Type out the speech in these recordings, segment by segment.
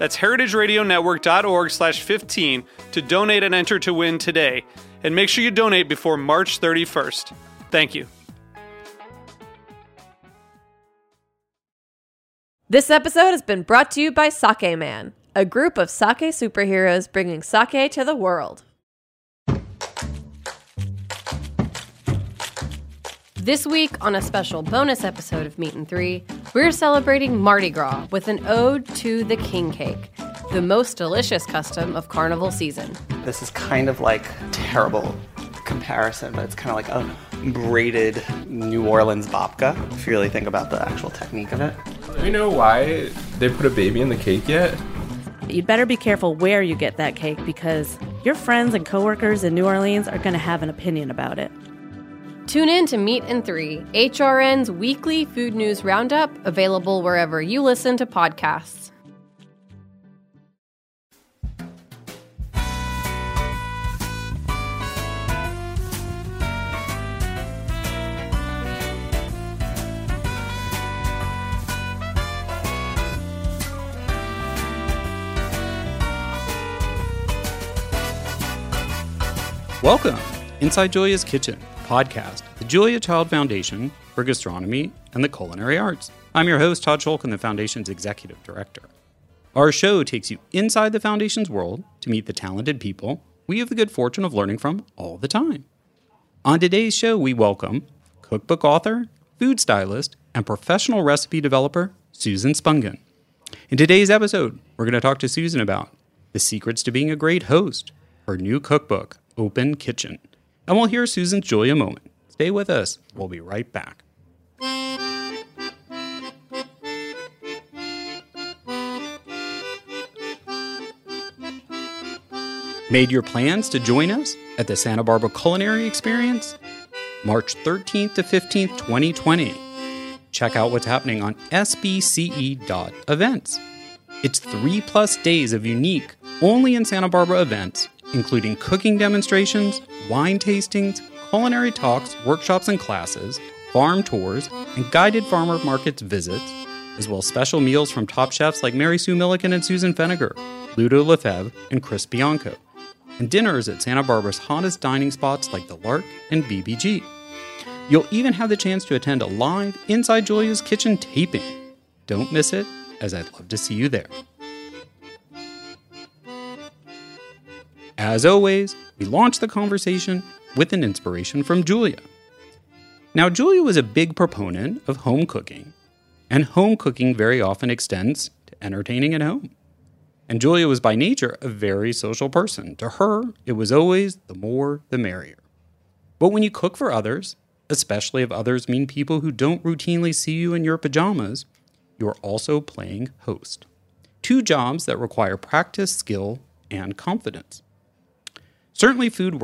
That's heritageradionetwork.org slash 15 to donate and enter to win today. And make sure you donate before March 31st. Thank you. This episode has been brought to you by Sake Man, a group of sake superheroes bringing sake to the world. This week, on a special bonus episode of Meat and Three, we're celebrating Mardi Gras with an ode to the king cake, the most delicious custom of carnival season. This is kind of like terrible comparison, but it's kind of like a braided New Orleans babka, if you really think about the actual technique of it. Do we know why they put a baby in the cake yet? You'd better be careful where you get that cake because your friends and coworkers in New Orleans are going to have an opinion about it. Tune in to Meat and Three, HRN's weekly food news roundup, available wherever you listen to podcasts. Welcome Inside Julia's Kitchen podcast, the Julia Child Foundation for Gastronomy and the Culinary Arts. I'm your host, Todd Schulkin, the Foundation's Executive Director. Our show takes you inside the Foundation's world to meet the talented people we have the good fortune of learning from all the time. On today's show, we welcome cookbook author, food stylist, and professional recipe developer, Susan Spungen. In today's episode, we're going to talk to Susan about the secrets to being a great host, her new cookbook, Open Kitchen, and we'll hear Susan's Julia moment. Stay with us. We'll be right back. Made your plans to join us at the Santa Barbara Culinary Experience? March 13th to 15th, 2020. Check out what's happening on sbce.events. It's three plus days of unique, only in Santa Barbara events, including cooking demonstrations, wine tastings, culinary talks, workshops and classes, farm tours, and guided farmer markets visits, as well as special meals from top chefs like Mary Sue Milliken and Susan Feniger, Ludo Lefebvre, and Chris Bianco, and dinners at Santa Barbara's hottest dining spots like the Lark and Bibi Ji. You'll even have the chance to attend a live Inside Julia's Kitchen taping. Don't miss it, as I'd love to see you there. As always, we launch the conversation with an inspiration from Julia. Now, Julia was a big proponent of home cooking, and home cooking very often extends to entertaining at home. And Julia was by nature a very social person. To her, it was always the more the merrier. But when you cook for others, especially if others mean people who don't routinely see you in your pajamas, you are also playing host. Two jobs that require practice, skill, and confidence. Certainly, food,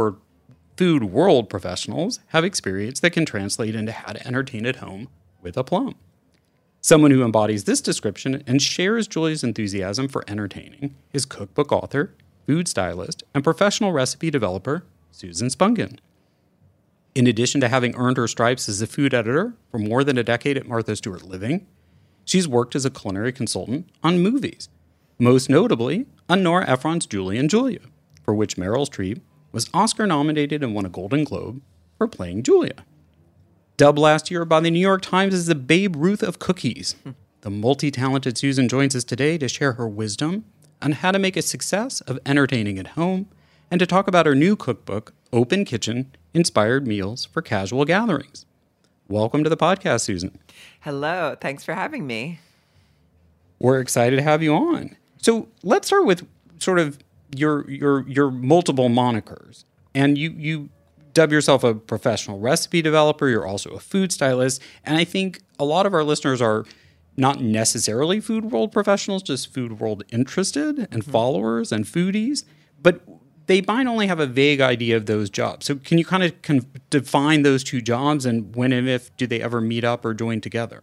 food world professionals have experience that can translate into how to entertain at home with aplomb. Someone who embodies this description and shares Julia's enthusiasm for entertaining is cookbook author, food stylist, and professional recipe developer Susan Spungen. In addition to having earned her stripes as a food editor for more than a decade at Martha Stewart Living, she's worked as a culinary consultant on movies, most notably on Nora Ephron's Julie and Julia, for which Meryl Streep was Oscar nominated and won a Golden Globe for playing Julia. Dubbed last year by the New York Times as the Babe Ruth of cookies, the multi talented Susan joins us today to share her wisdom on how to make a success of entertaining at home and to talk about her new cookbook, open kitchen inspired meals for casual gatherings. Welcome to the podcast, Susan. Hello. Thanks for having me. We're excited to have you on. So let's start with sort of your your your multiple monikers. And you you dub yourself a professional recipe developer. You're also a food stylist, and I think a lot of our listeners are not necessarily food world professionals, just food world interested and mm-hmm. followers and foodies. But they might only have a vague idea of those jobs. So, can you kind of define those two jobs and when and if do they ever meet up or join together?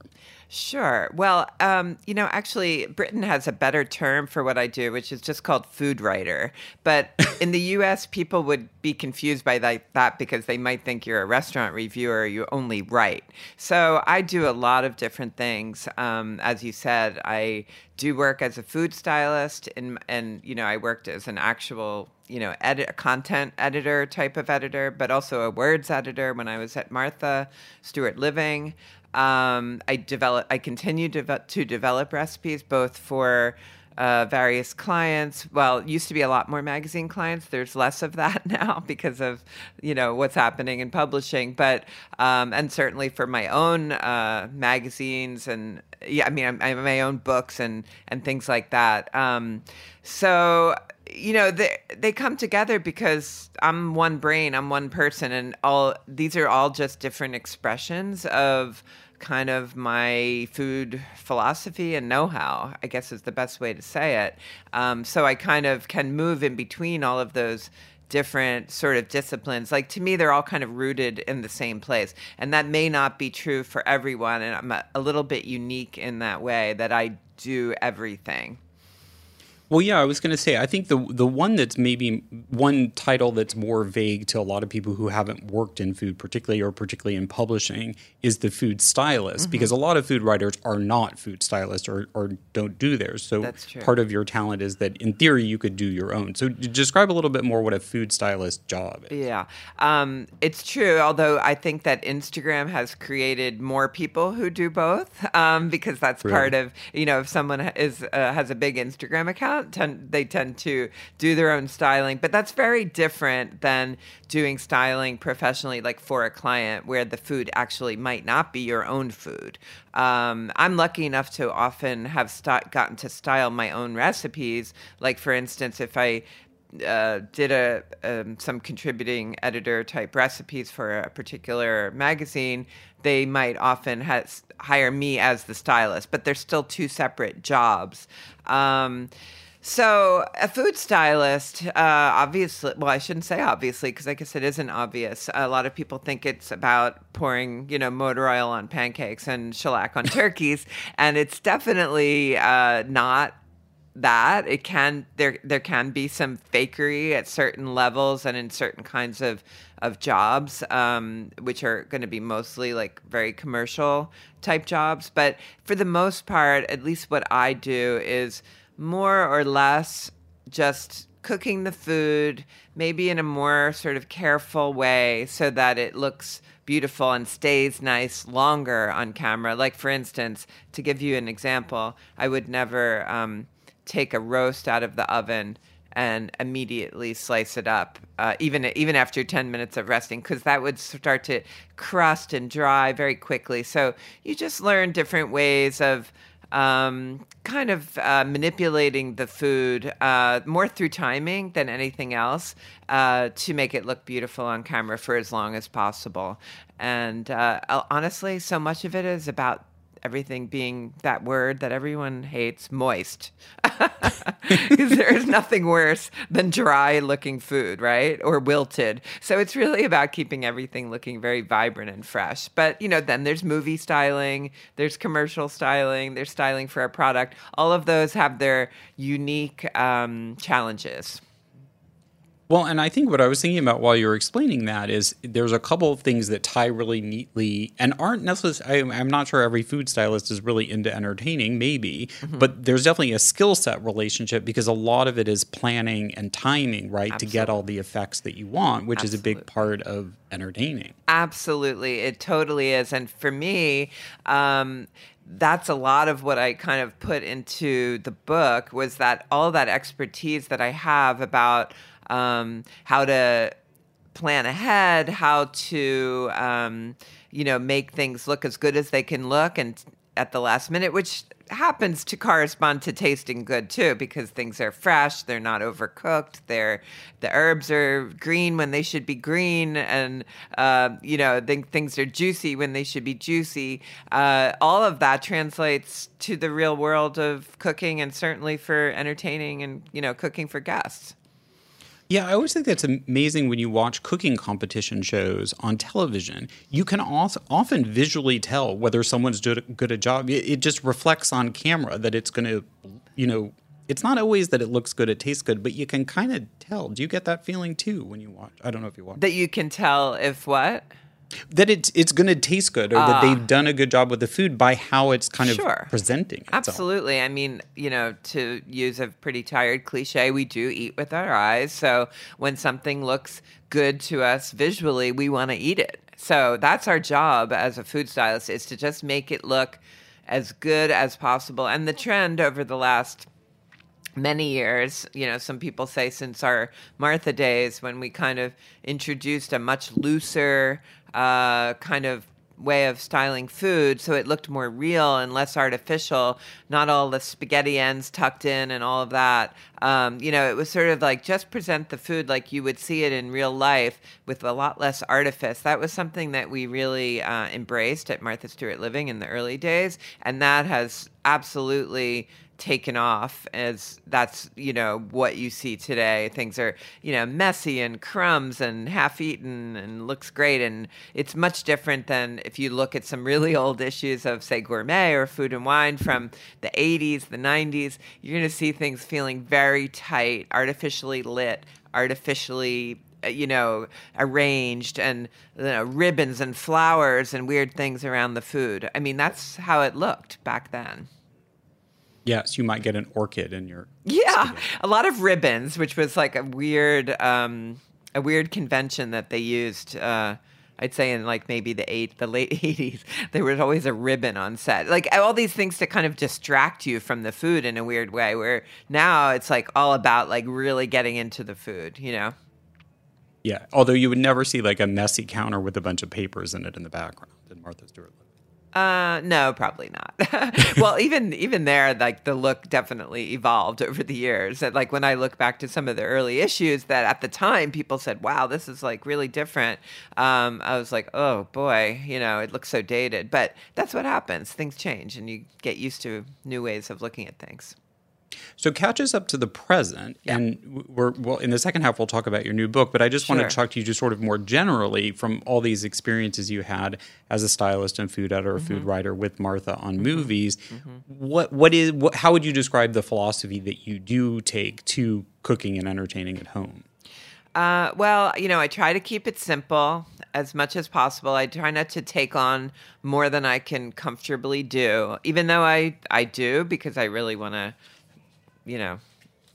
Sure. Well, um, you know, actually, Britain has a better term for what I do, which is just called food writer. But in the US, people would be confused by that, because they might think you're a restaurant reviewer, you only write. So I do a lot of different things. Um, as you said, I do work as a food stylist, and, and you know, I worked as an actual you know, edit content editor type of editor, but also a words editor when I was at Martha Stewart Living. Um, I develop, I continue to, to develop recipes both for uh, various clients. Well, used to be a lot more magazine clients. There's less of that now because of you know what's happening in publishing. But um, and certainly for my own uh, magazines and yeah, I mean I, I have my own books and and things like that. Um, so you know they they come together because I'm one brain, I'm one person, and all these are all just different expressions of kind of my food philosophy and know-how. I guess is the best way to say it. Um, so I kind of can move in between all of those different sort of disciplines. Like to me, they're all kind of rooted in the same place, and that may not be true for everyone. And I'm a, a little bit unique in that way that I do everything. Well, yeah, I was going to say I think the the one that's maybe one title that's more vague to a lot of people who haven't worked in food, particularly or particularly in publishing, is the food stylist mm-hmm. because a lot of food writers are not food stylists or, or don't do theirs. So part of your talent is that in theory you could do your own. So describe a little bit more what a food stylist job is. Yeah, um, it's true. Although I think that Instagram has created more people who do both um, because that's really? part of you know if someone is uh, has a big Instagram account tend they tend to do their own styling, but that's very different than doing styling professionally, like for a client, where the food actually might not be your own food. Um, I'm lucky enough to often have st- gotten to style my own recipes. Like for instance, if I uh, did a um, some contributing editor type recipes for a particular magazine, they might often has, hire me as the stylist, but they're still two separate jobs. Um, so, a food stylist, uh, obviously, well, I shouldn't say obviously, because I guess it isn't obvious. A lot of people think it's about pouring, you know, motor oil on pancakes and shellac on turkeys, and it's definitely uh, not that. It can there there can be some fakery at certain levels and in certain kinds of of jobs, um, which are going to be mostly like very commercial type jobs. But for the most part, at least what I do is more or less just cooking the food, maybe in a more sort of careful way so that it looks beautiful and stays nice longer on camera. Like, for instance, to give you an example, I would never um, take a roast out of the oven and immediately slice it up, uh, even even after 10 minutes of resting, because that would start to crust and dry very quickly. So you just learn different ways of um, kind of uh, manipulating the food uh, more through timing than anything else uh, to make it look beautiful on camera for as long as possible. And uh, honestly, so much of it is about everything being that word that everyone hates moist. Because there is nothing worse than dry looking food, right? Or wilted. So it's really about keeping everything looking very vibrant and fresh. But, you know, then there's movie styling, there's commercial styling, there's styling for a product. All of those have their unique um, challenges. Well, and I think what I was thinking about while you were explaining that is there's a couple of things that tie really neatly and aren't necessarily, I'm not sure every food stylist is really into entertaining, maybe, mm-hmm. but there's definitely a skill set relationship because a lot of it is planning and timing, right, Absolutely. to get all the effects that you want, which Absolutely. is a big part of entertaining. Absolutely. It totally is. And for me, um, that's a lot of what I kind of put into the book was that all that expertise that I have about um, how to plan ahead, how to, um, you know, make things look as good as they can look and at the last minute, which happens to correspond to tasting good too, because things are fresh, they're not overcooked, they're the herbs are green when they should be green, and uh, you know th- things are juicy when they should be juicy. Uh, all of that translates to the real world of cooking, and certainly for entertaining and you know cooking for guests. Yeah, I always think that's amazing when you watch cooking competition shows on television. You can often visually tell whether someone's doing good a job. It just reflects on camera that it's going to, you know, it's not always that it looks good, it tastes good, but you can kind of tell. Do you get that feeling too when you watch? I don't know if you watch. That you can tell if what? That it's it's going to taste good or uh, that they've ah. done a good job with the food by how it's kind of sure. presenting. Itself. Absolutely. I mean, you know, to use a pretty tired cliche, we do eat with our eyes. So when something looks good to us visually, we want to eat it. So that's our job as a food stylist is to just make it look as good as possible. And the trend over the last many years, you know, some people say since our Martha days when we kind of introduced a much looser uh, kind of way of styling food so it looked more real and less artificial. Not all the spaghetti ends tucked in and all of that. Um, you know it was sort of like just present the food like you would see it in real life with a lot less artifice. That was something that we really uh, embraced at martha stewart living in the early days and that has absolutely taken off as that's you know what you see today things are you know messy and crumbs and half eaten and looks great and it's much different than if you look at some really old issues of say gourmet or food and wine from the 80s the 90s you're going to see things feeling very tight artificially lit artificially uh, you know, arranged and you know, ribbons and flowers and weird things around the food. I mean, that's how it looked back then. Yes, you might get an orchid in your. Yeah, spaghetti. a lot of ribbons, which was like a weird, um, a weird convention that they used. Uh, I'd say in like maybe the eight, the late eighties, there was always a ribbon on set. Like all these things to kind of distract you from the food in a weird way. Where now it's like all about like really getting into the food, you know. Yeah, although you would never see like a messy counter with a bunch of papers in it in the background in Martha Stewart. Uh, no, probably not. well, even even there, like the look definitely evolved over the years. That like when I look back to some of the early issues, that at the time people said, "Wow, this is like really different." Um, I was like, "Oh boy, you know, it looks so dated." But that's what happens. Things change, and you get used to new ways of looking at things. So catch us up to the present, yeah. and we're well in the second half. We'll talk about your new book, but I just sure. want to talk to you just sort of more generally from all these experiences you had as a stylist and food editor, mm-hmm. food writer with Martha on mm-hmm. movies. Mm-hmm. What what is what, how would you describe the philosophy that you do take to cooking and entertaining at home? Uh, well, you know, I try to keep it simple as much as possible. I try not to take on more than I can comfortably do, even though I I do because I really want to you know,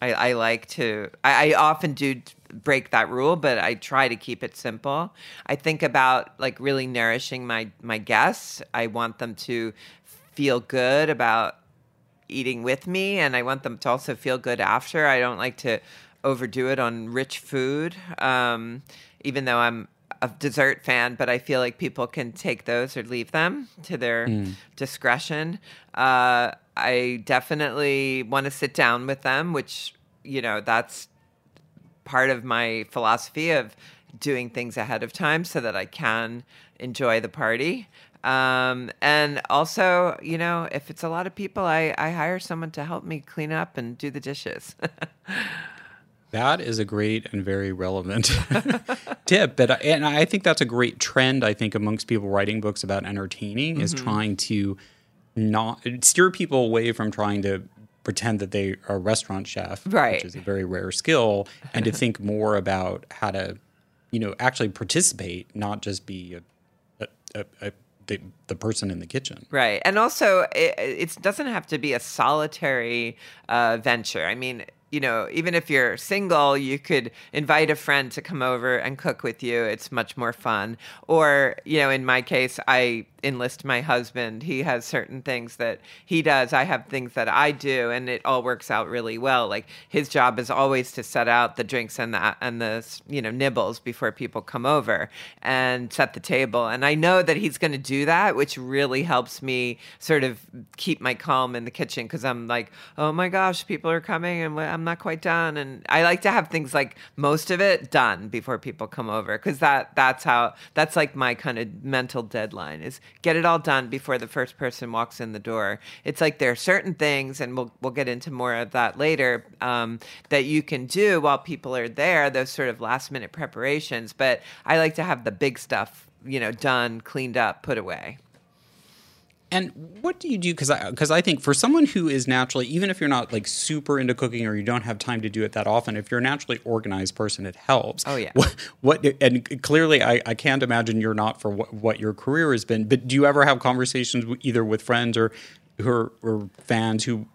I, I like to, I, I often do break that rule, but I try to keep it simple. I think about like really nourishing my, my guests. I want them to feel good about eating with me, and I want them to also feel good after. I don't like to overdo it on rich food, um, even though I'm a dessert fan, but I feel like people can take those or leave them to their mm. discretion. Uh, I definitely want to sit down with them, which, you know, that's part of my philosophy of doing things ahead of time so that I can enjoy the party. Um, and also, you know, if it's a lot of people, I, I hire someone to help me clean up and do the dishes. That is a great and very relevant tip. But and I think that's a great trend. I think amongst people writing books about entertaining mm-hmm. is trying to not steer people away from trying to pretend that they are a restaurant chef, right. which is a very rare skill, and to think more about how to, you know, actually participate, not just be a, a, a, the, the person in the kitchen. Right. And also, it, it doesn't have to be a solitary uh, venture. I mean, you know, even if you're single, you could invite a friend to come over and cook with you. It's much more fun. Or, you know, in my case, I enlist my husband. He has certain things that he does. I have things that I do, and it all works out really well. Like his job is always to set out the drinks and the and the you know nibbles before people come over and set the table. And I know that he's going to do that, which really helps me sort of keep my calm in the kitchen because I'm like, oh my gosh, people are coming and I'm not quite done. And I like to have things like most of it done before people come over because that that's how that's like my kind of mental deadline is get it all done before the first person walks in the door. It's like there are certain things, and we'll we'll get into more of that later, um, that you can do while people are there. Those sort of last minute preparations. But I like to have the big stuff, you know, done, cleaned up, put away. And what do you do? Because I because I think for someone who is naturally, even if you're not like super into cooking or you don't have time to do it that often, if you're a naturally organized person, it helps. Oh yeah. What, what and clearly, I, I can't imagine you're not for what, what your career has been. But do you ever have conversations either with friends or who are, or fans who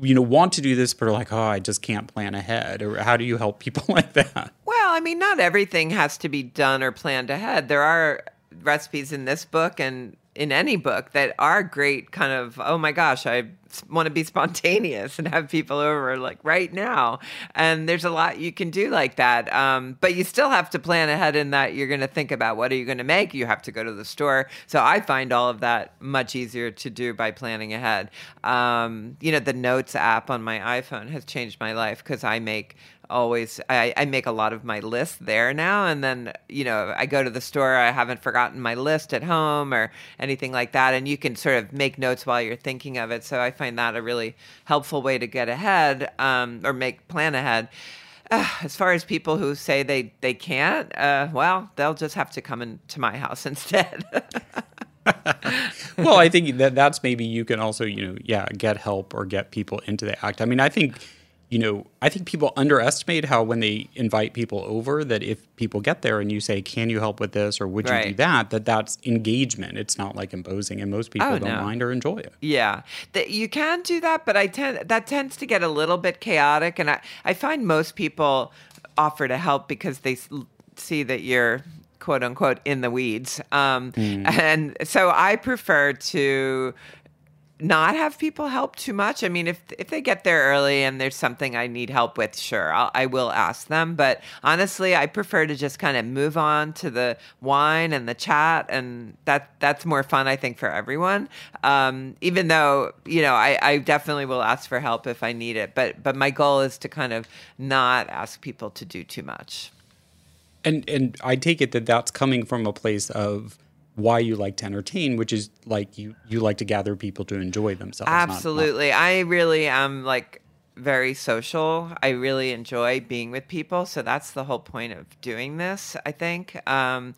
you know want to do this but are like oh i just can't plan ahead or how do you help people like that well i mean not everything has to be done or planned ahead there are recipes in this book and in any book that are great kind of oh my gosh i want to be spontaneous and have people over like right now. And there's a lot you can do like that. Um, but you still have to plan ahead in that you're going to think about what are you going to make. You have to go to the store. So i find all of that much easier to do by planning ahead. Um, you know the notes app on my iphone has changed my life because i make always I, I make a lot of my list there now. And then you know i go to the store i haven't forgotten my list at home or anything like that. And you can sort of make notes while you're thinking of it. So i find that a really helpful way to get ahead um, or make plan ahead. As far as people who say they they can't uh, well they'll just have to come into my house instead. Well i think that that's maybe you can also you know yeah get help or get people into the act. I mean i think you know, I think people underestimate how when they invite people over, that if people get there and you say, "Can you help with this?" or "Would you do that?" that that's engagement. It's not like imposing, and most people oh, don't no. mind or enjoy it. Yeah, that you can do that, but I tend that tends to get a little bit chaotic, and I I find most people offer to help because they see that you're quote unquote in the weeds. Um, mm. And so I prefer to not have people help too much. I mean, if if they get there early and there's something I need help with, sure, I'll, I will ask them. But honestly, I prefer to just kind of move on to the wine and the chat, and that that's more fun, I think, for everyone. Um, even though you know, I, I definitely will ask for help if I need it. But but my goal is to kind of not ask people to do too much. And and I take it that that's coming from a place of why you like to entertain, which is like you you like to gather people to enjoy themselves. Absolutely, not, not... I really am like very social. I really enjoy being with people, so that's the whole point of doing this. I think. Um,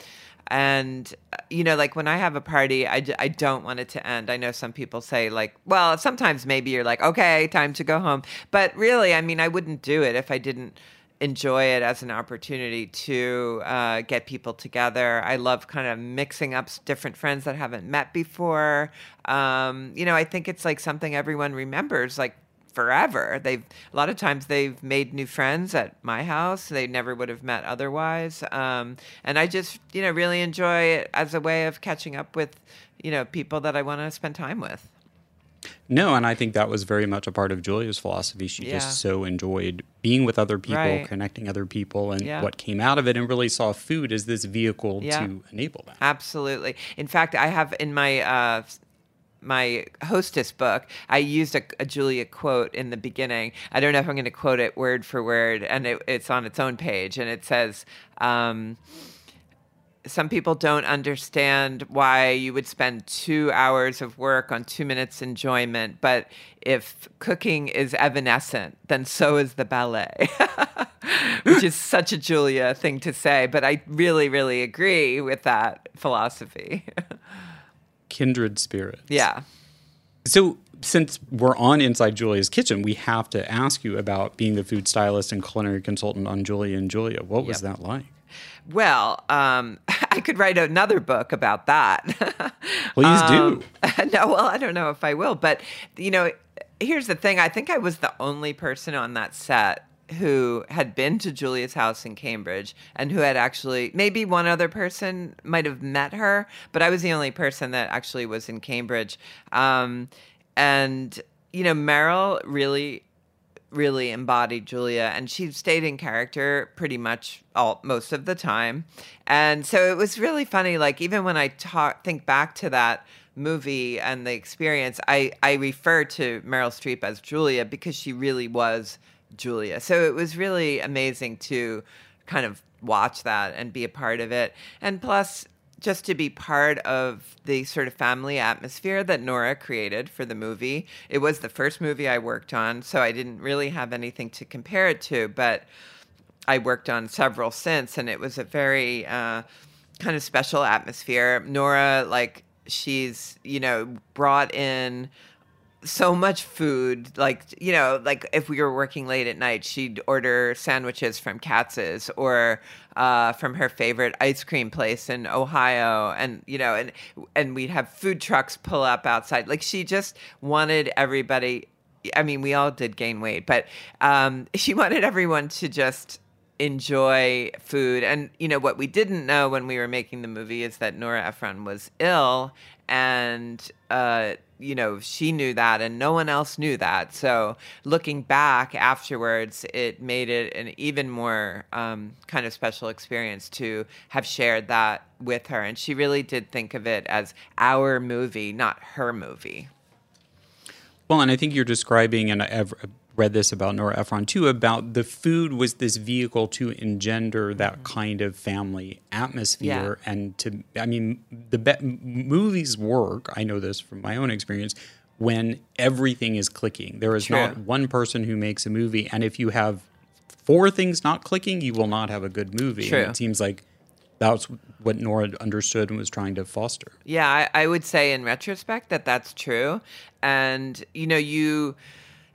and you know like when i have a party I, I don't want it to end i know some people say like well sometimes maybe you're like okay time to go home but really i mean i wouldn't do it if i didn't enjoy it as an opportunity to uh, get people together. I love kind of mixing up different friends that haven't met before. Um, you know, I think it's like something everyone remembers, like forever. They've a lot of times they've made new friends at my house they never would have met otherwise. Um, and I just you know really enjoy it as a way of catching up with you know people that I want to spend time with. No, and I think that was very much a part of Julia's philosophy. She yeah. just so enjoyed being with other people, right. connecting other people, and yeah. what came out of it, and really saw food as this vehicle yeah. to enable that. Absolutely. In fact, I have in my uh, my hostess book, I used a, a, Julia quote in the beginning. I don't know if I'm going to quote it word for word, and it, it's on its own page, and it says. Um, some people don't understand why you would spend two hours of work on two minutes enjoyment, but if cooking is evanescent, then so is the ballet, which is such a Julia thing to say. But I really, really agree with that philosophy. Kindred spirits. Yeah. So, since we're on Inside Julia's Kitchen, we have to ask you about being the food stylist and culinary consultant on Julie and Julia. What was yep. that like? Well, um, I could write another book about that. Please um, do. no, well, I don't know if I will, but you know, here's the thing: I think I was the only person on that set who had been to Julia's house in Cambridge and who had actually maybe one other person might have met her, but I was the only person that actually was in Cambridge. Um, and you know, Meryl really really embodied Julia and she stayed in character pretty much all most of the time. And so it was really funny like even when I talk think back to that movie and the experience I I refer to Meryl Streep as Julia because she really was Julia. So it was really amazing to kind of watch that and be a part of it. And plus just to be part of the sort of family atmosphere that Nora created for the movie. It was the first movie I worked on, so I didn't really have anything to compare it to, but I worked on several since, and it was a very uh, kind of special atmosphere. Nora, like, she's, you know, brought in so much food. Like, you know, like if we were working late at night, she'd order sandwiches from Katz's or uh, from her favorite ice cream place in Ohio. And, you know, and, and we'd have food trucks pull up outside. Like, she just wanted everybody. I mean, we all did gain weight, but um, she wanted everyone to just enjoy food. And, you know, what we didn't know when we were making the movie is that Nora Ephron was ill and, uh, you know, she knew that and no one else knew that. So looking back afterwards, it made it an even more um, kind of special experience to have shared that with her. And she really did think of it as our movie, not her movie. Well, and I think you're describing, and read this about Nora Ephron too, about the food was this vehicle to engender that mm-hmm. kind of family atmosphere. Yeah. And to, I mean, the be- movies work, I know this from my own experience, when everything is clicking. There is True. not one person who makes a movie. And if you have four things not clicking, you will not have a good movie. True. And it seems like that's what Nora understood and was trying to foster. Yeah, I, I would say in retrospect that that's true. And, you know, you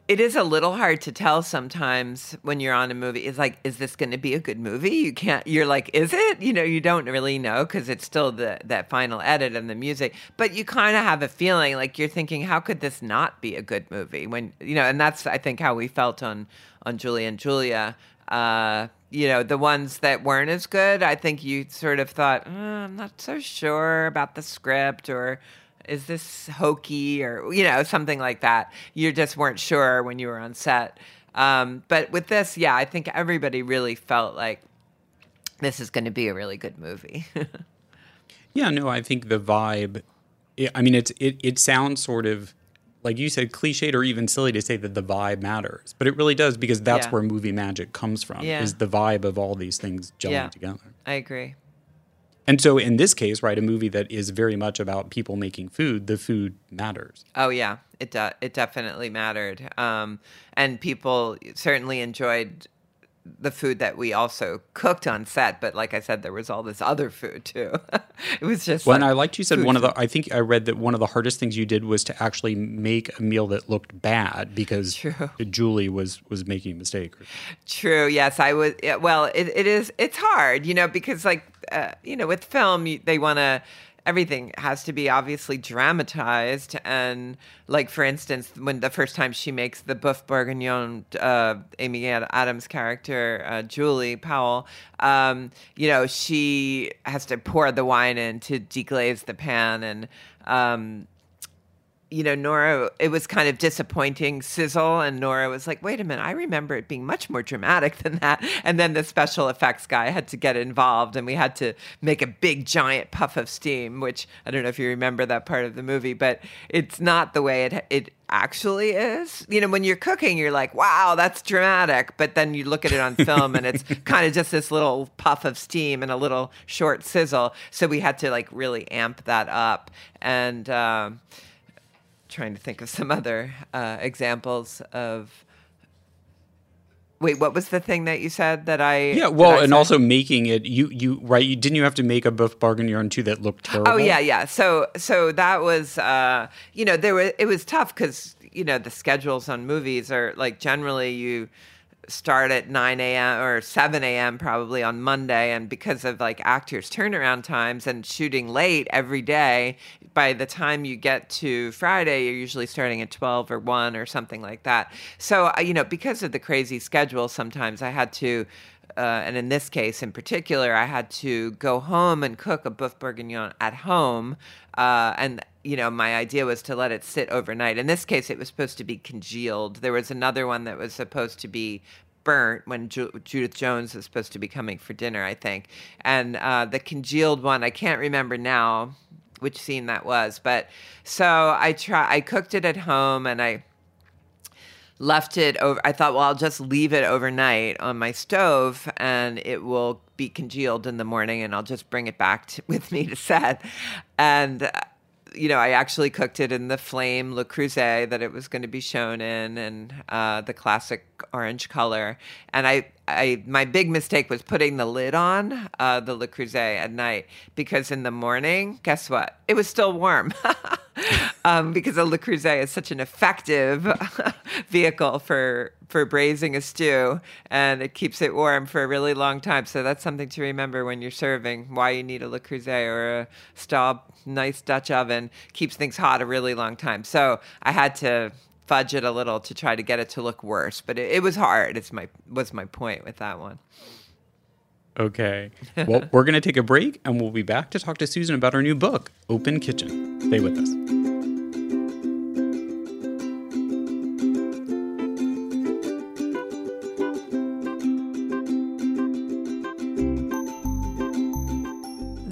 it is a little hard to tell sometimes when you're on a movie. It's like, is this going to be a good movie? You can't. You're like, is it? You know, you don't really know because it's still the that final edit and the music. But you kind of have a feeling like you're thinking, how could this not be a good movie? When you know, and that's I think how we felt on on Julie and Julia. Uh, you know, the ones that weren't as good, I think you sort of thought, oh, I'm not so sure about the script or is this hokey or you know something like that. You just weren't sure when you were on set. Um, but with this yeah i think everybody really felt like this is going to be a really good movie. Yeah no i think the vibe i mean it's it, it sounds sort of like you said cliched or even silly to say that the vibe matters but it really does because that's yeah. where movie magic comes from yeah. is the vibe of all these things gelling yeah, together. I agree and so in this case, right, a movie that is very much about people making food, the food matters. Oh yeah, it de- it definitely mattered. Um, and people certainly enjoyed the food that we also cooked on set, but like I said, there was all this other food too. it was just. Well, like I liked you said one of the. I think I read that one of the hardest things you did was to actually make a meal that looked bad because True. Julie was was making a mistake. True. Yes, I was. Well, it, it is. It's hard, you know, because like uh, you know, with film, they want to everything has to be obviously dramatized. And like for instance when the first time she makes the boeuf bourguignon uh, amy adams character uh, julie powell um, you know she has to pour the wine in to deglaze the pan and um, you know, Nora, it was kind of disappointing sizzle. And Nora was like, wait a minute, I remember it being much more dramatic than that. And then the special effects guy had to get involved and we had to make a big giant puff of steam, which I don't know if you remember that part of the movie, but it's not the way it, it actually is. You know, when you're cooking, you're like, wow, that's dramatic. But then you look at it on film and it's kind of just this little puff of steam and a little short sizzle. So we had to like really amp that up. And, um, trying to think of some other uh, examples of. Wait, what was the thing that you said that I? Yeah, well, and also making it. You you right? You didn't you have to make a boeuf bourguignon too that looked terrible? Oh yeah, yeah. So so that was uh, you know there was it was tough because you know the schedules on movies are like generally you start at 9 a.m. or 7 a.m. probably on Monday. And because of like actors' turnaround times and shooting late every day, by the time you get to Friday, you're usually starting at 12 or 1 or something like that. So, uh, you know, because of the crazy schedule, sometimes I had to, uh, and in this case in particular, I had to go home and cook a boeuf bourguignon at home. Uh, and, you know, my idea was to let it sit overnight. In this case, it was supposed to be congealed. There was another one that was supposed to be burnt when Ju- Judith Jones was supposed to be coming for dinner, I think. And uh, the congealed one, I can't remember now which scene that was, but so I try. I cooked it at home and I left it over. I thought, well, I'll just leave it overnight on my stove and it will be congealed in the morning, and I'll just bring it back with me to set. And uh, you know, I actually cooked it in the flame Le Creuset that it was going to be shown in, and uh, the classic orange color. And I, I, my big mistake was putting the lid on uh, the Le Creuset at night because in the morning, guess what? It was still warm. um, because a Le Creuset is such an effective vehicle for for braising a stew, and it keeps it warm for a really long time. So that's something to remember when you're serving. Why you need a Le Creuset or a Staub nice Dutch oven keeps things hot a really long time. So I had to fudge it a little to try to get it to look worse, but it, it was hard. It's my was my point with that one. Okay. Well, we're going to take a break and we'll be back to talk to Susan about her new book, Open Kitchen. Stay with us.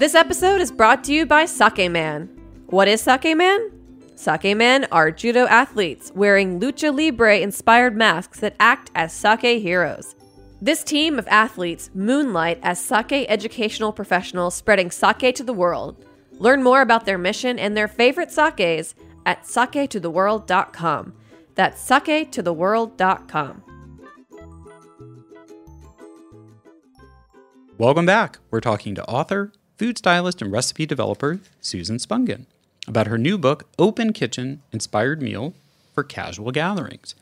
This episode is brought to you by Sake Man. What is Sake Man? Sake Men are judo athletes wearing lucha libre inspired masks that act as sake heroes. This team of athletes moonlight as sake educational professionals spreading sake to the world. Learn more about their mission and their favorite sakes at saketotheworld.com. That's saketotheworld.com. Welcome back. We're talking to author, food stylist, and recipe developer Susan Spungen about her new book, Open Kitchen Inspired Meal for Casual Gatherings.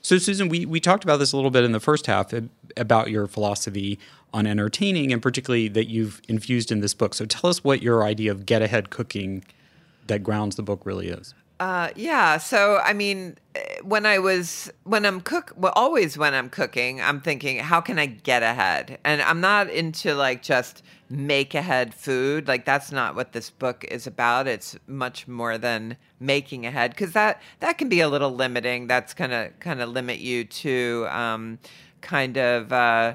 So, Susan, we, we talked about this a little bit in the first half about your philosophy on entertaining and particularly that you've infused in this book. So, tell us what your idea of get ahead cooking that grounds the book really is. Uh, yeah. So, I mean, eh, when I was, when I'm cook, well, always when I'm cooking, I'm thinking, how can I get ahead? And I'm not into like just make ahead food. Like that's not what this book is about. It's much more than making ahead because that that can be a little limiting. That's of kind of limit you to um, kind of. Uh,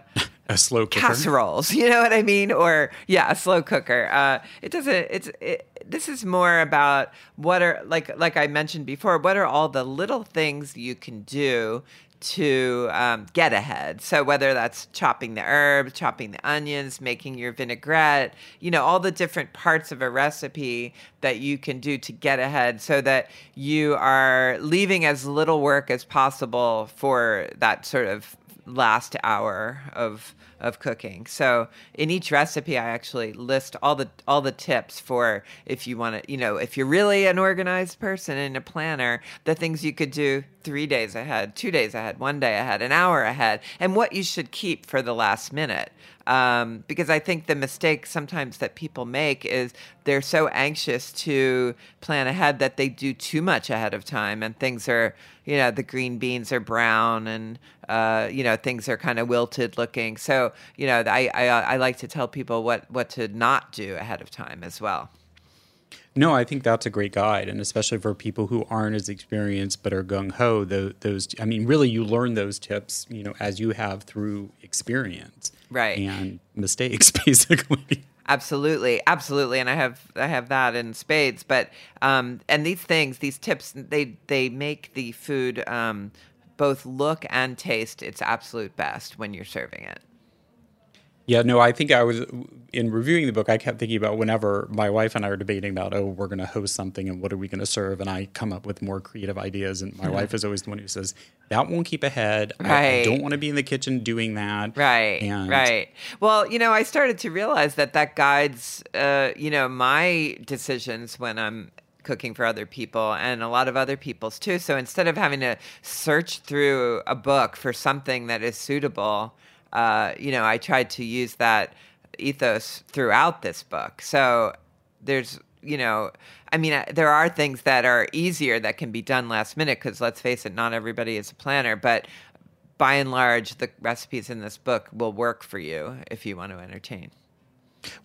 a slow cooker. casseroles you know what i mean or yeah a slow cooker uh, it doesn't it's it, this is more about what are like like i mentioned before what are all the little things you can do to um, get ahead. So whether that's chopping the herbs, chopping the onions, making your vinaigrette, you know, all the different parts of a recipe that you can do to get ahead so that you are leaving as little work as possible for that sort of last hour of of cooking. So in each recipe I actually list all the all the tips for if you want to, you know, if you're really an organized person and a planner, the things you could do 3 days ahead, 2 days ahead, 1 day ahead, an hour ahead, and what you should keep for the last minute. Um, because I think the mistake sometimes that people make is they're so anxious to plan ahead that they do too much ahead of time, and things are, you know, the green beans are brown, and uh, you know, things are kind of wilted looking. So, you know, I, I I like to tell people what what to not do ahead of time as well. No, I think that's a great guide, and especially for people who aren't as experienced but are gung ho. Those, I mean, really, you learn those tips, you know, as you have through experience, Right. and mistakes, basically. Absolutely, absolutely, and I have I have that in spades. But um, and these things, these tips, they they make the food um, both look and taste its absolute best when you're serving it. Yeah, no, I think I was in reviewing the book. I kept thinking about whenever my wife and I are debating about, oh, we're going to host something and what are we going to serve, and I come up with more creative ideas. And my wife is always the one who says that won't keep ahead. I- I, don't want to be in the kitchen doing that. Right, And right. Well, you know, I started to realize that that guides, uh, you know, my decisions when I'm cooking for other people and a lot of other people's too. So instead of having to search through a book for something that is suitable, uh, you know, I tried to use that ethos throughout this book. So there's you know, I mean, uh, there are things that are easier that can be done last minute because let's face it, not everybody is a planner, but by and large, the recipes in this book will work for you if you want to entertain.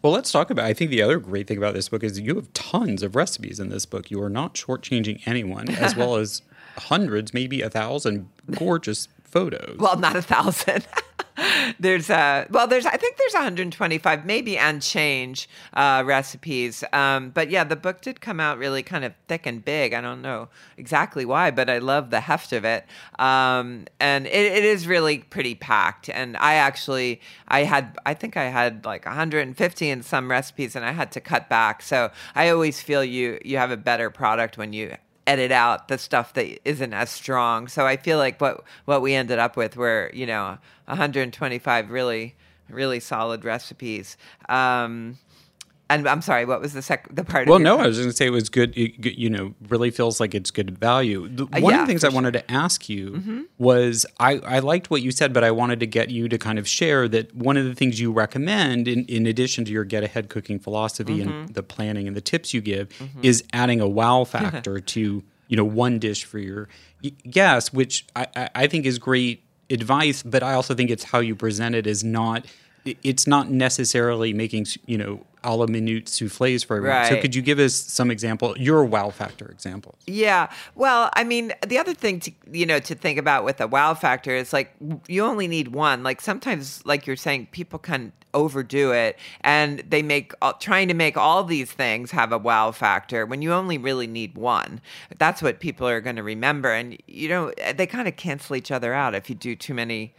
Well, let's talk about. I think the other great thing about this book is you have tons of recipes in this book. You are not shortchanging anyone, as well as hundreds, maybe a thousand gorgeous photos. Well, not a thousand. there's a well there's i think there's 125 maybe and change uh, recipes. Um, but yeah the book did come out really kind of thick and big. I don't know exactly why but i love the heft of it. Um, and it, it is really pretty packed. And i actually i had i think i had like 150 in some recipes and i had to cut back. So i always feel you you have a better product when you edit out the stuff that isn't as strong. So I feel like what what we ended up with were you know 125 really really solid recipes. Um, and I'm sorry, what was the sec the part? Well, no, I was going to say it was good. You, you know, really feels like it's good value. The, Uh, one yeah, of the things I wanted to ask you mm-hmm. was I, I liked what you said, but I wanted to get you to kind of share that one of the things you recommend, in, in addition to your get ahead cooking philosophy and mm-hmm. the planning and the tips you give, mm-hmm. is adding a wow factor to you know one dish for your guests, which I, I, I think is great advice. But I also think it's how you present it is not. It- It's not necessarily making you know a la minute souffles for everyone. So could you give us some example, your wow factor examples? Yeah. Well, I mean, the other thing to you know to think about with a wow factor is like you only need one. Like sometimes, like you're saying, people can overdo it, and they make trying to make all these things have a wow factor when you only really need one. That's what people are going to remember, and you know they kind of cancel each other out if you do too many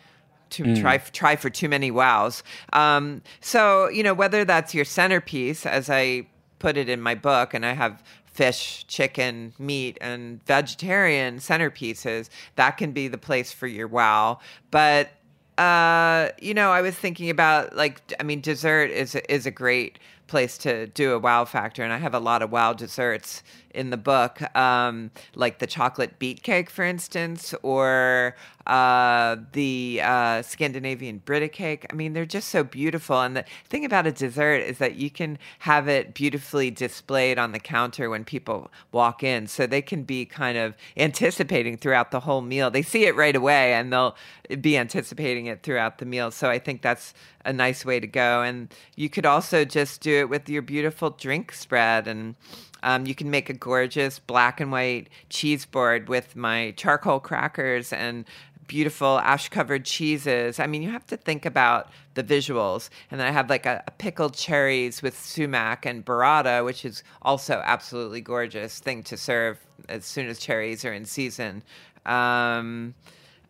to try try for too many wows. Um, so you know whether that's your centerpiece, as I put it in my book, and I have fish, chicken, meat, and vegetarian centerpieces. That can be the place for your wow, but. Uh, you know, I was thinking about like, I mean, dessert is is a great place to do a wow factor, and I have a lot of wow desserts in the book, um, like the chocolate beet cake, for instance, or uh, the uh, Scandinavian Brita cake. I mean, they're just so beautiful. And the thing about a dessert is that you can have it beautifully displayed on the counter when people walk in, so they can be kind of anticipating throughout the whole meal. They see it right away, and they'll be anticipating it throughout the meal. So I think that's a nice way to go. And you could also just do it with your beautiful drink spread and. Um, you can make a gorgeous black and white cheese board with my charcoal crackers and beautiful ash covered cheeses. I mean, you have to think about the visuals. And then I have like a, a pickled cherries with sumac and burrata, which is also absolutely gorgeous thing to serve as soon as cherries are in season. Um,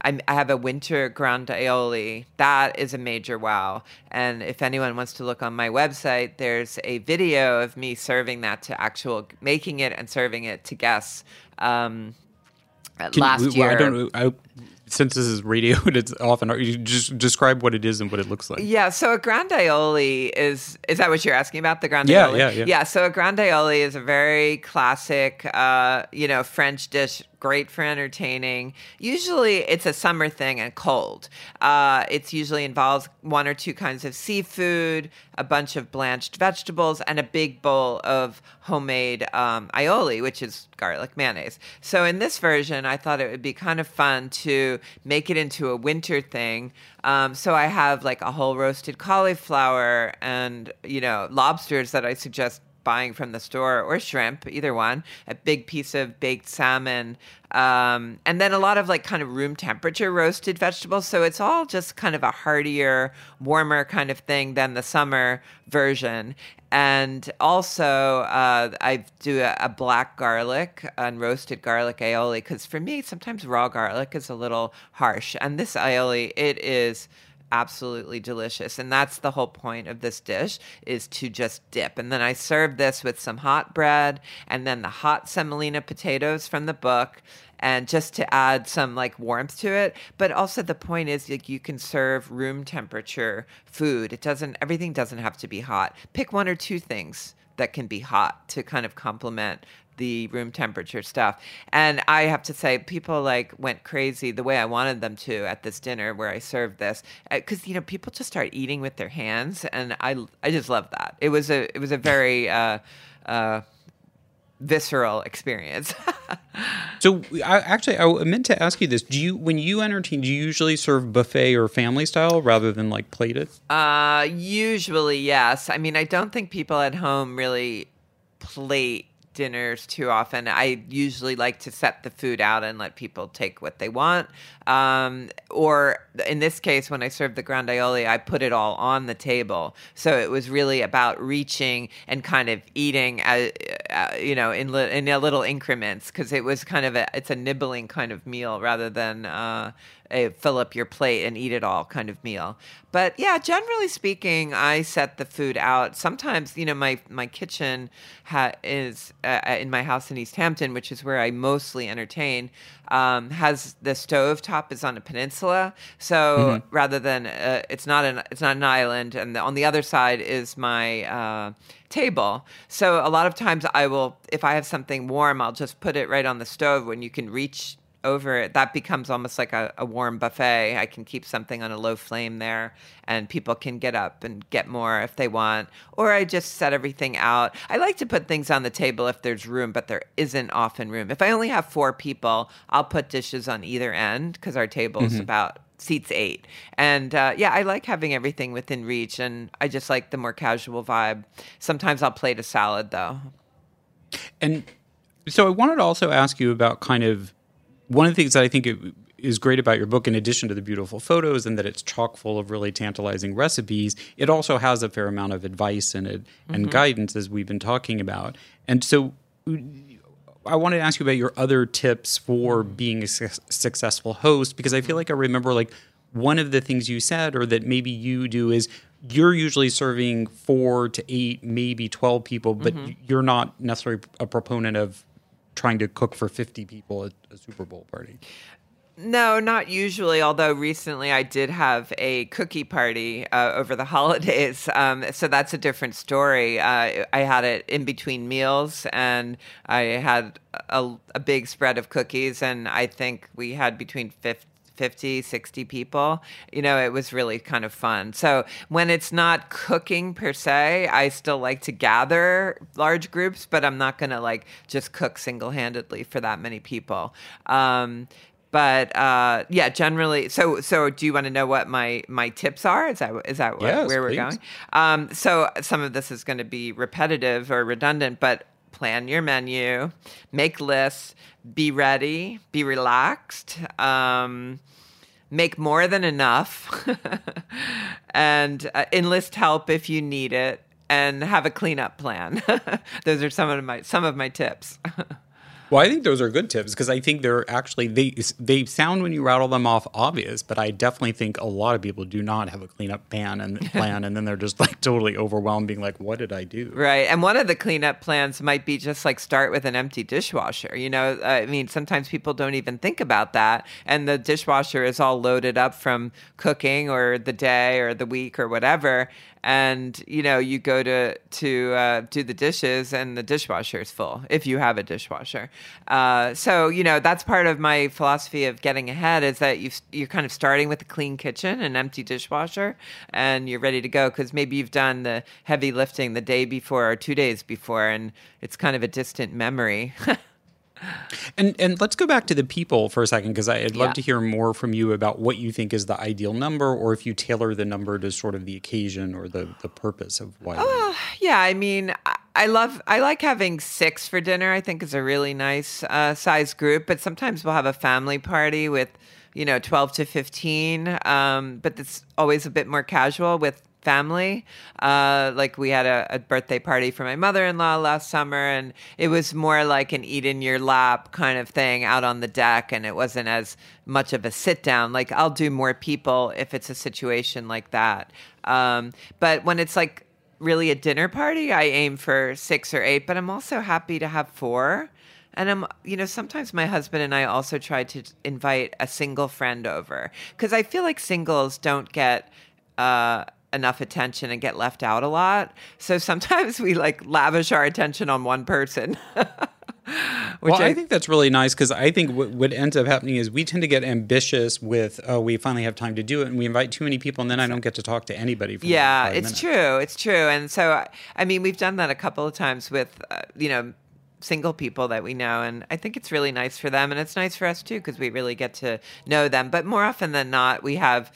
I, I have a winter grand aioli. That is a major wow. And if anyone wants to look on my website, there's a video of me serving that to actual making it and serving it to guests. Um, Can last you, year, I don't. I, since this is radio, and it's often you just describe what it is and what it looks like. Yeah, so a grand aioli is is that what you're asking about the grand Yeah, aioli? yeah, yeah. Yeah, so a grand aioli is a very classic uh, you know, French dish, great for entertaining. Usually it's a summer thing and cold. Uh, it's usually involves one or two kinds of seafood, a bunch of blanched vegetables, and a big bowl of homemade um, aioli, which is garlic mayonnaise. So in this version, I thought it would be kind of fun to make it into a winter thing. Um, so I have like a whole roasted cauliflower and you know lobsters that I suggest buying from the store or shrimp, either one, a big piece of baked salmon, um, and then a lot of like kind of room temperature roasted vegetables. So it's all just kind of a heartier, warmer kind of thing than the summer version. And also, uh, I do a, a black garlic and roasted garlic aioli because for me, sometimes raw garlic is a little harsh. And this aioli, it is absolutely delicious. And that's the whole point of this dish is to just dip. And then i serve this with some hot bread and then the hot semolina potatoes from the book and just to add some like warmth to it. But also the point is like you can serve room temperature food. It doesn't everything doesn't have to be hot. Pick one or two things that can be hot to kind of complement the room temperature stuff. And I have to say, people like went crazy the way I wanted them to at this dinner where I served this, because you know people just start eating with their hands, and I I just love that. It was a it was a very uh, uh, visceral experience. So, I, actually, I meant to ask you this: Do you, when you entertain, do you usually serve buffet or family style rather than like plated? uh, usually, yes. I mean, I don't think people at home really plate dinners too often. I usually like to set the food out and let people take what they want. Um, or in this case, when I served the grand aioli, I put it all on the table. So it was really about reaching and kind of eating, uh, uh, you know, in li- in little increments because it was kind of a it's a nibbling kind of meal rather than. Uh, a fill up your plate and eat it all kind of meal. But yeah, generally speaking, I set the food out. Sometimes, you know, my my kitchen ha- is uh, in my house in East Hampton, which is where I mostly entertain. Um, has the stove top is on a peninsula, so rather than uh, it's not an it's not an island, and the, on the other side is my uh, table. So a lot of times I will, if I have something warm, I'll just put it right on the stove when you can reach over it, that becomes almost like a, a warm buffet. I can keep something on a low flame there, and people can get up and get more if they want. Or I just set everything out. I like to put things on the table if there's room, but there isn't often room. If I only have four people, I'll put dishes on either end because our table is about seats eight. And uh, yeah, I like having everything within reach, and I just like the more casual vibe. Sometimes I'll plate a salad though. And so I wanted to also ask you about kind of one of the things that I think it is great about your book, in addition to the beautiful photos and that it's chock full of really tantalizing recipes, it also has a fair amount of advice in it and mm-hmm. guidance, as we've been talking about. And so I wanted to ask you about your other tips for mm-hmm. being a su- successful host, because I feel mm-hmm. like I remember like one of the things you said, or that maybe you do, is you're usually serving four to eight, maybe 12 people, but you're not necessarily a proponent of trying to cook for 50 people at a Super Bowl party. No, not usually. Although recently I did have a cookie party uh, over the holidays, um, so that's a different story. Uh, I had it in between meals, and I had a, a big spread of cookies, and I think we had between 50 50, 60 people. You know, it was really kind of fun. So when it's not cooking per se, I still like to gather large groups, but I'm not going to like just cook single handedly for that many people. Um, but uh, yeah, generally. So, so do you want to know what my my tips are? Is that is that Yes, where we're going? Um, so some of this is going to be repetitive or redundant, but plan your menu, make lists, be ready, be relaxed. Um, make more than enough and uh, enlist help if you need it and have a cleanup plan those are some of my some of my tips Well, I think those are good tips because I think they're actually they they sound when you rattle them off obvious, but I definitely think a lot of people do not have a cleanup plan and plan, and then they're just like totally overwhelmed, being like, "What did I do?" Right. And one of the cleanup plans might be just like start with an empty dishwasher. You know, uh, I mean, sometimes people don't even think about that. And the dishwasher is all loaded up from cooking or the day or the week or whatever. And, you know, you go to, to uh, do the dishes and the dishwasher is full if you have a dishwasher. Uh, so, you know, that's part of my philosophy of getting ahead is that you you're kind of starting with a clean kitchen, an empty dishwasher, and you're ready to go because maybe you've done the heavy lifting the day before or two days before, and it's kind of a distant memory. And and let's go back to the people for a second because I'd love Yeah. to hear more from you about what you think is the ideal number, or if you tailor the number to sort of the occasion or the the purpose of why. Oh, yeah, I mean, I- I love, I like having six for dinner. I think is a really nice uh, size group. But sometimes we'll have a family party with, you know, twelve to fifteen. Um, but it's always a bit more casual with family. Uh, like we had a, a birthday party for my mother-in-law last summer, and it was more like an eat in your lap kind of thing out on the deck, and it wasn't as much of a sit down. Like I'll do more people if it's a situation like that. Um, but when it's like really a dinner party, I aim for six or eight, but I'm also happy to have four. And I'm, you know, sometimes my husband and I also try to invite a single friend over because I feel like singles don't get uh, enough attention and get left out a lot. So sometimes we like lavish our attention on one person. Which well, I, think that's really nice because I think what, what ends up happening is we tend to get ambitious with, oh, we finally have time to do it, and we invite too many people, and then I don't get to talk to anybody. For like Yeah, it's minutes. true. It's true. And so, I- I mean, we've done that a couple of times with, uh, you know, single people that we know and i think it's really nice for them and it's nice for us too because we really get to know them but more often than not we have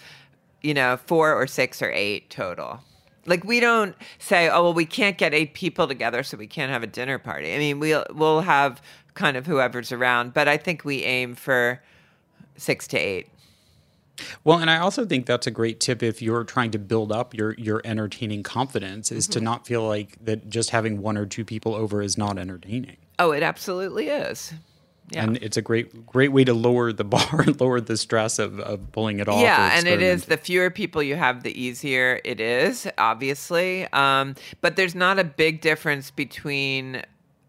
you know four or six or eight total. Like we don't say oh well we can't get eight people together so we can't have a dinner party. I mean we'll we'll have kind of whoever's around but i think we aim for six to eight. Well, and I also think that's a great tip if you're trying to build up your your entertaining confidence is to mm-hmm. not feel like that just having one or two people over is not entertaining. oh it absolutely is yeah. And it's a great great way to lower the bar and lower the stress of, of pulling it off. Yeah, and it is the fewer people you have, the easier it is, obviously. Um, but there's not a big difference between,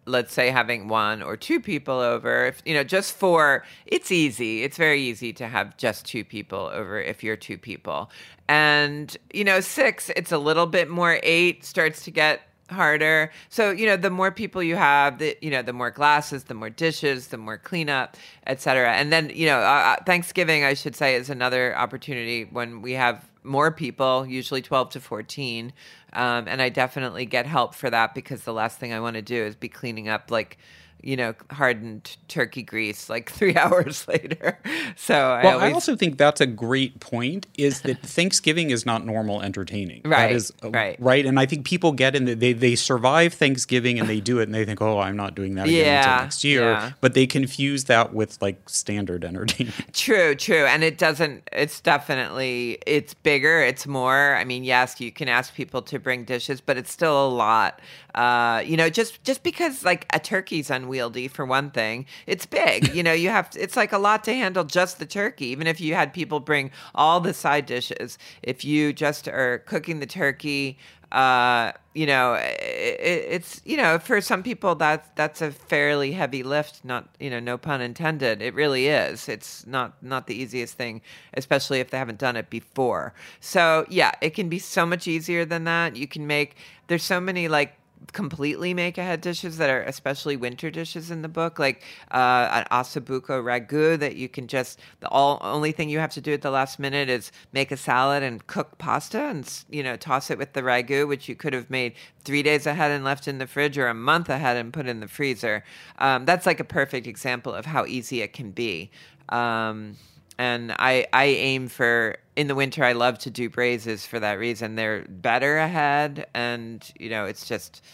let's say, having one or two people over. If you know, just four, it's easy. It's very easy to have just two people over if you're two people. And you know, six, it's a little bit more. Eight starts to get harder. So, you know, the more people you have, the you know, the more glasses, the more dishes, the more cleanup, et cetera. And then, you know, uh, uh, Thanksgiving, I should say, is another opportunity when we have more people, usually 12 to 14. Um, and I definitely get help for that because the last thing I want to do is be cleaning up like, you know, hardened turkey grease like three hours later. So I Well, always, I also think that's a great point. Is that Thanksgiving is not normal entertaining? Right, That is uh, right. Right. And I think people get in that they they survive Thanksgiving and they do it and they think, oh, I'm not doing that again until next year. yeah. But they confuse that with like standard entertainment. True, true. And it doesn't it's definitely it's bigger, it's more. I mean, yes, you can ask people to bring dishes, but it's still a lot. Uh, you know, just just because like a turkey's unwieldy for one thing, it's big. You know, you have to, it's like a lot to handle just the turkey. Even if you had people bring all the side dishes, if you just are cooking the turkey, uh, you know, it, it's you know, for some people that's that's a fairly heavy lift. Not you know, no pun intended. It really is. It's not not the easiest thing, especially if they haven't done it before. So yeah, it can be so much easier than that. You can make. There's so many like completely make ahead dishes that are especially winter dishes in the book like uh, an osso buco ragu that you can just the all only thing you have to do at the last minute is make a salad and cook pasta and you know toss it with the ragu which you could have made three days ahead and left in the fridge or a month ahead and put in the freezer. Um, that's like a perfect example of how easy it can be. Um, and I I aim for in the winter. I love to do braises for that reason. They're better ahead, and you know it's just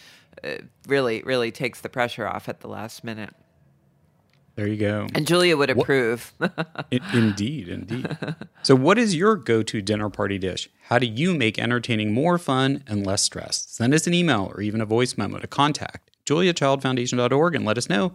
uh, really really takes the pressure off at the last minute. There you go. And Julia would approve. I- indeed, indeed. So, what is your go to dinner party dish? How do you make entertaining more fun and less stress? Send us an email or even a voice memo to contact juliachildfoundation.org and let us know.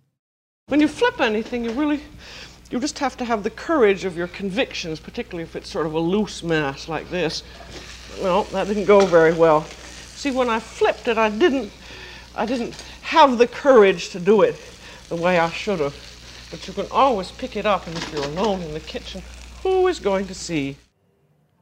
When you flip anything, you really, you just have to have the courage of your convictions, particularly if it's sort of a loose mass like this. Well, that didn't go very well. See, when I flipped it, I didn't, I didn't have the courage to do it the way I should have. But you can always pick it up, and if you're alone in the kitchen, who is going to see?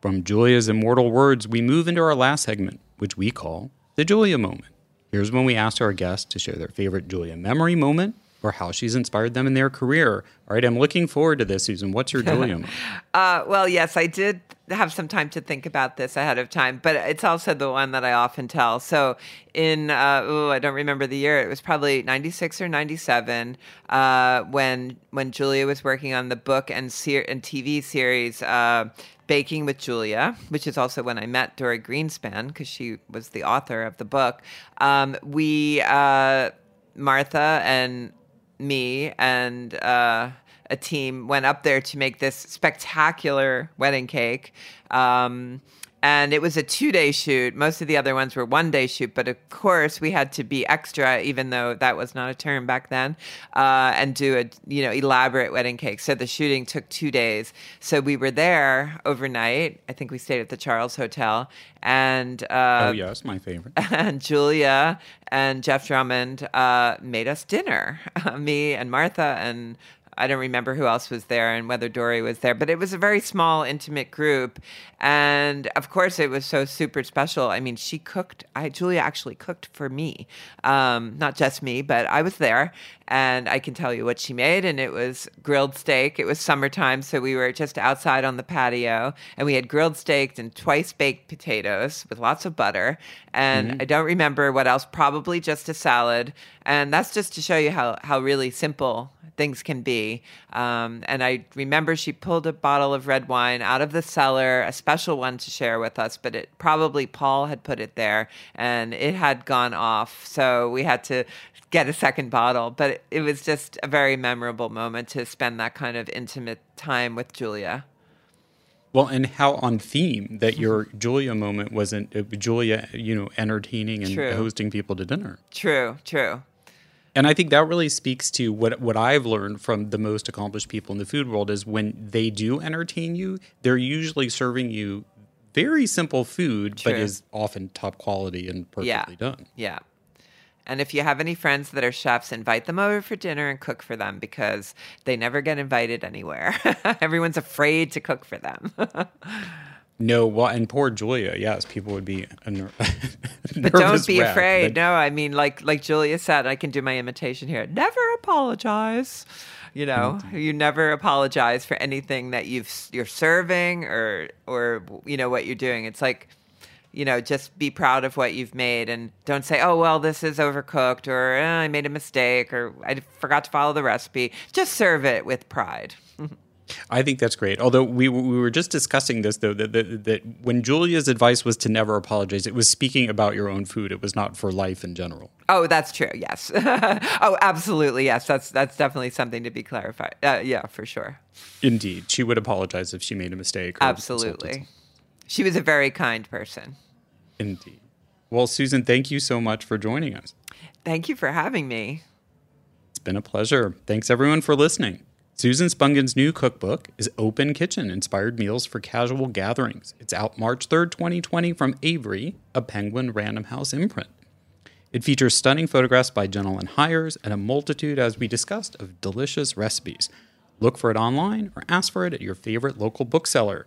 From Julia's immortal words, we move into our last segment, which we call the Julia moment. Here's when we ask our guests to share their favorite Julia memory moment or how she's inspired them in their career. All right, I'm looking forward to this, Susan. What's your Julia? Uh, well, yes, I did have some time to think about this ahead of time, but it's also the one that I often tell. So, in uh, oh, I don't remember the year. It was probably '96 or '97 uh, when when Julia was working on the book and ser- and TV series. Uh, Baking with Julia, which is also when I met Dorie Greenspan because she was the author of the book. Um, we, uh, Martha and me and uh, a team went up there to make this spectacular wedding cake. Um, and it was a two day shoot. Most of the other ones were one day shoot, but of course we had to be extra, even though that was not a term back then, uh, and do a you know elaborate wedding cake. So the shooting took two days. So we were there overnight. I think we stayed at the Charles Hotel, and uh, oh yes, my favorite. and Julia and Jeff Drummond uh, made us dinner. Me and Martha and I don't remember who else was there and whether Dorie was there, but it was a very small, intimate group. And of course, it was so super special. I mean, she cooked, I, Julia actually cooked for me. Um, not just me, but I was there and I can tell you what she made. And it was grilled steak. It was summertime, so we were just outside on the patio and we had grilled steak and twice baked potatoes with lots of butter. And mm-hmm. I don't remember what else, probably just a salad. And that's just to show you how, how really simple things can be. Um, and I remember she pulled a bottle of red wine out of the cellar, a special one to share with us, but it probably Paul had put it there and it had gone off. So we had to get a second bottle. But it, it was just a very memorable moment to spend that kind of intimate time with Julia. Well, and how on theme that your Julia moment wasn't uh, Julia, you know, entertaining and true. hosting people to dinner. True, true. And I think that really speaks to what what I've learned from the most accomplished people in the food world is when they do entertain you, they're usually serving you very simple food, True. but is often top quality and perfectly yeah. done. Yeah. And if you have any friends that are chefs, invite them over for dinner and cook for them because they never get invited anywhere. Everyone's afraid to cook for them. No, well, and poor Julia. Yes, people would be. Ner- but don't be wreck, afraid. No, I mean, like like Julia said, I can do my imitation here. Never apologize. You know, mm-hmm. you never apologize for anything that you've you're serving or or you know what you're doing. It's like you know, just be proud of what you've made and don't say, oh, well, this is overcooked or eh, I made a mistake or I forgot to follow the recipe. Just serve it with pride. I think that's great. Although we we were just discussing this though that, that, that when Julia's advice was to never apologize, it was speaking about your own food. It was not for life in general. Oh, that's true. Yes. oh, absolutely. Yes. That's that's definitely something to be clarified. Uh, yeah, for sure. Indeed, she would apologize if she made a mistake. Absolutely. She was a very kind person. Indeed. Well, Susan, thank you so much for joining us. Thank you for having me. It's been a pleasure. Thanks everyone for listening. Susan Spungen's new cookbook is Open Kitchen Inspired Meals for Casual Gatherings. It's out March 3rd, 2020 from Avery, a Penguin Random House imprint. It features stunning photographs by Jenalyn Hires and a multitude, as we discussed, of delicious recipes. Look for it online or ask for it at your favorite local bookseller.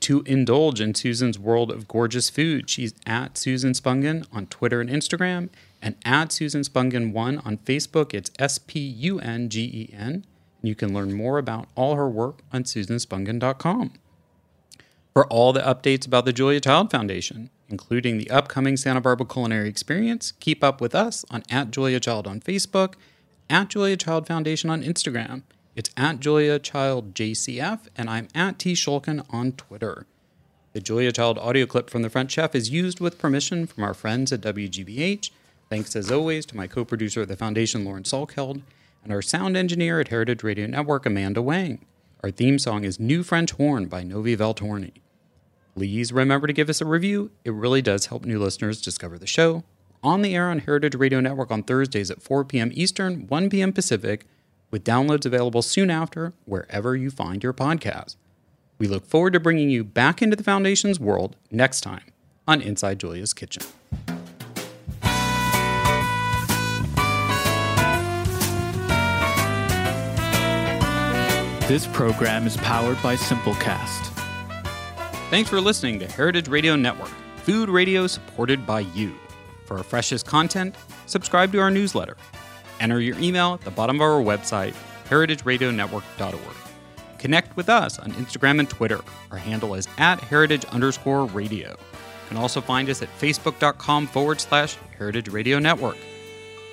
To indulge in Susan's world of gorgeous food, she's at Susan Spungen on Twitter and Instagram, and at Susan Spungen1 on Facebook. It's S P U N G E N. You can learn more about all her work on susanspungen.com. For all the updates about the Julia Child Foundation, including the upcoming Santa Barbara Culinary Experience, keep up with us on at Julia Child on Facebook, at Julia Child Foundation on Instagram. It's at Julia Child JCF, and I'm at T Schulkin on Twitter. The Julia Child audio clip from The French Chef is used with permission from our friends at WGBH. Thanks as always to my co producer of the Foundation, Lauren Salkeld, and our sound engineer at Heritage Radio Network, Amanda Wang. Our theme song is New French Horn by Novi Valtorni. Please remember to give us a review. It really does help new listeners discover the show. On the air on Heritage Radio Network on Thursdays at 4 p.m. Eastern, 1 p.m. Pacific, with downloads available soon after wherever you find your podcast. We look forward to bringing you back into the Foundation's world next time on Inside Julia's Kitchen. This program is powered by Simplecast. Thanks for listening to Heritage Radio Network, food radio supported by you. For our freshest content, subscribe to our newsletter. Enter your email at the bottom of our website, heritageradionetwork.org. Connect with us on Instagram and Twitter. Our handle is at heritage underscore radio. You can also find us at facebook.com forward slash heritage radio network.